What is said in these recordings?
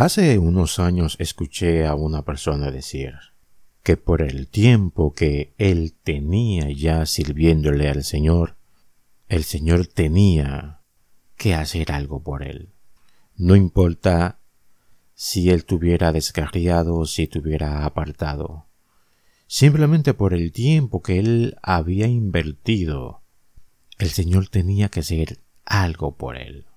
Hace unos años escuché a una persona decir que por el tiempo que él tenía ya sirviéndole al Señor, el Señor tenía que hacer algo por él. No importa si él tuviera descarriado si tuviera apartado. Simplemente por el tiempo que él había invertido, el Señor tenía que hacer algo por él.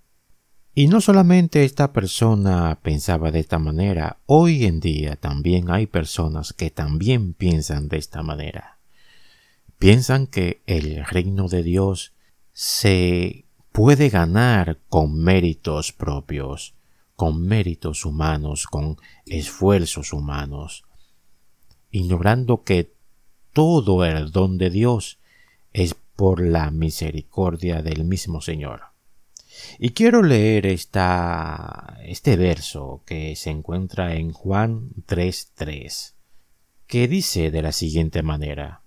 Y no solamente esta persona pensaba de esta manera, hoy en día también hay personas que también piensan de esta manera. Piensan que el reino de Dios se puede ganar con méritos propios, con méritos humanos, con esfuerzos humanos, ignorando que todo el don de Dios es por la misericordia del mismo Señor. Y quiero leer este verso que se encuentra en Juan 3.3, que dice de la siguiente manera.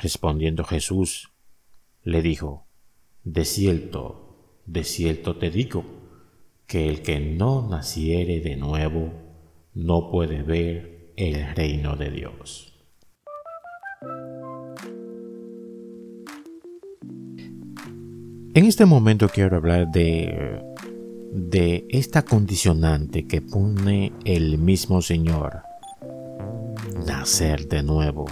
Respondiendo Jesús, le dijo, De cierto, de cierto te digo, que el que no naciere de nuevo no puede ver el reino de Dios. En este momento quiero hablar de, de esta condicionante que pone el mismo Señor. Nacer de nuevo.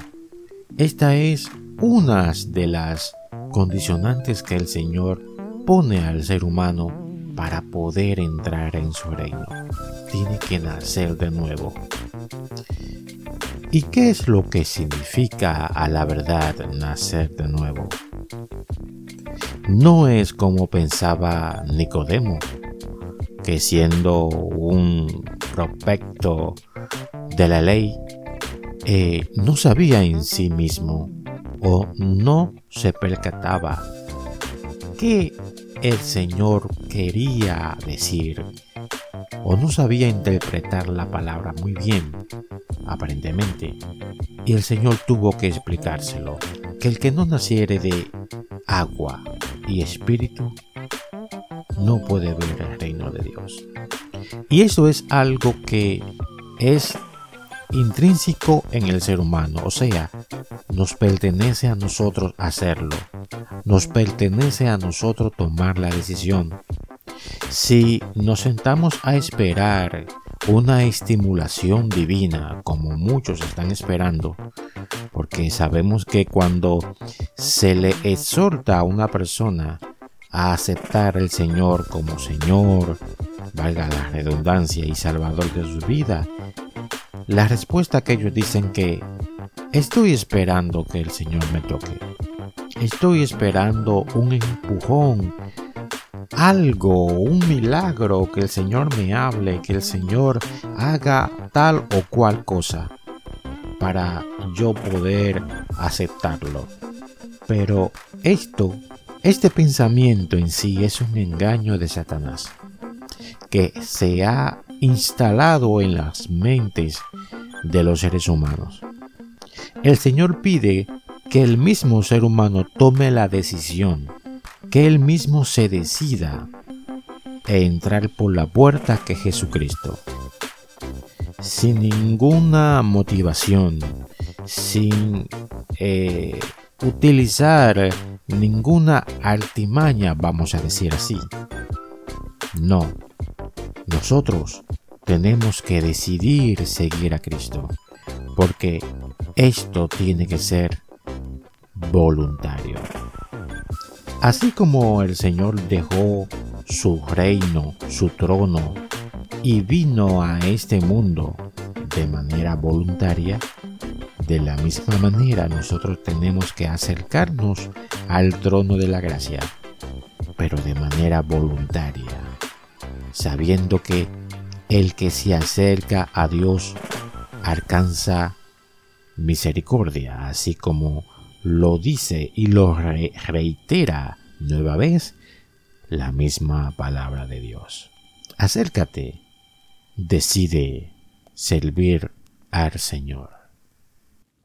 Esta es una de las condicionantes que el Señor pone al ser humano para poder entrar en su reino. Tiene que nacer de nuevo. ¿Y qué es lo que significa a la verdad nacer de nuevo? No es como pensaba Nicodemo, que siendo un prospecto de la ley, eh, no sabía en sí mismo o no se percataba qué el Señor quería decir o no sabía interpretar la palabra muy bien, aparentemente. Y el Señor tuvo que explicárselo, que el que no naciere de agua y espíritu no puede ver el reino de Dios. Y eso es algo que es intrínseco en el ser humano, o sea, nos pertenece a nosotros hacerlo, nos pertenece a nosotros tomar la decisión. Si nos sentamos a esperar una estimulación divina, como muchos están esperando, porque sabemos que cuando se le exhorta a una persona a aceptar al Señor como Señor, valga la redundancia y Salvador de su vida, la respuesta que ellos dicen que estoy esperando que el Señor me toque, estoy esperando un empujón, algo, un milagro, que el Señor me hable, que el Señor haga tal o cual cosa para yo poder aceptarlo. Pero esto, este pensamiento en sí es un engaño de Satanás que se ha instalado en las mentes de los seres humanos. El Señor pide que el mismo ser humano tome la decisión, que él mismo se decida a entrar por la puerta que Jesucristo sin ninguna motivación, sin eh, utilizar ninguna artimaña, vamos a decir así. No, nosotros tenemos que decidir seguir a Cristo, porque esto tiene que ser voluntario. Así como el Señor dejó su reino, su trono, y vino a este mundo de manera voluntaria, de la misma manera nosotros tenemos que acercarnos al trono de la gracia, pero de manera voluntaria, sabiendo que el que se acerca a Dios alcanza misericordia, así como lo dice y lo reitera nueva vez la misma palabra de Dios. Acércate decide servir al Señor.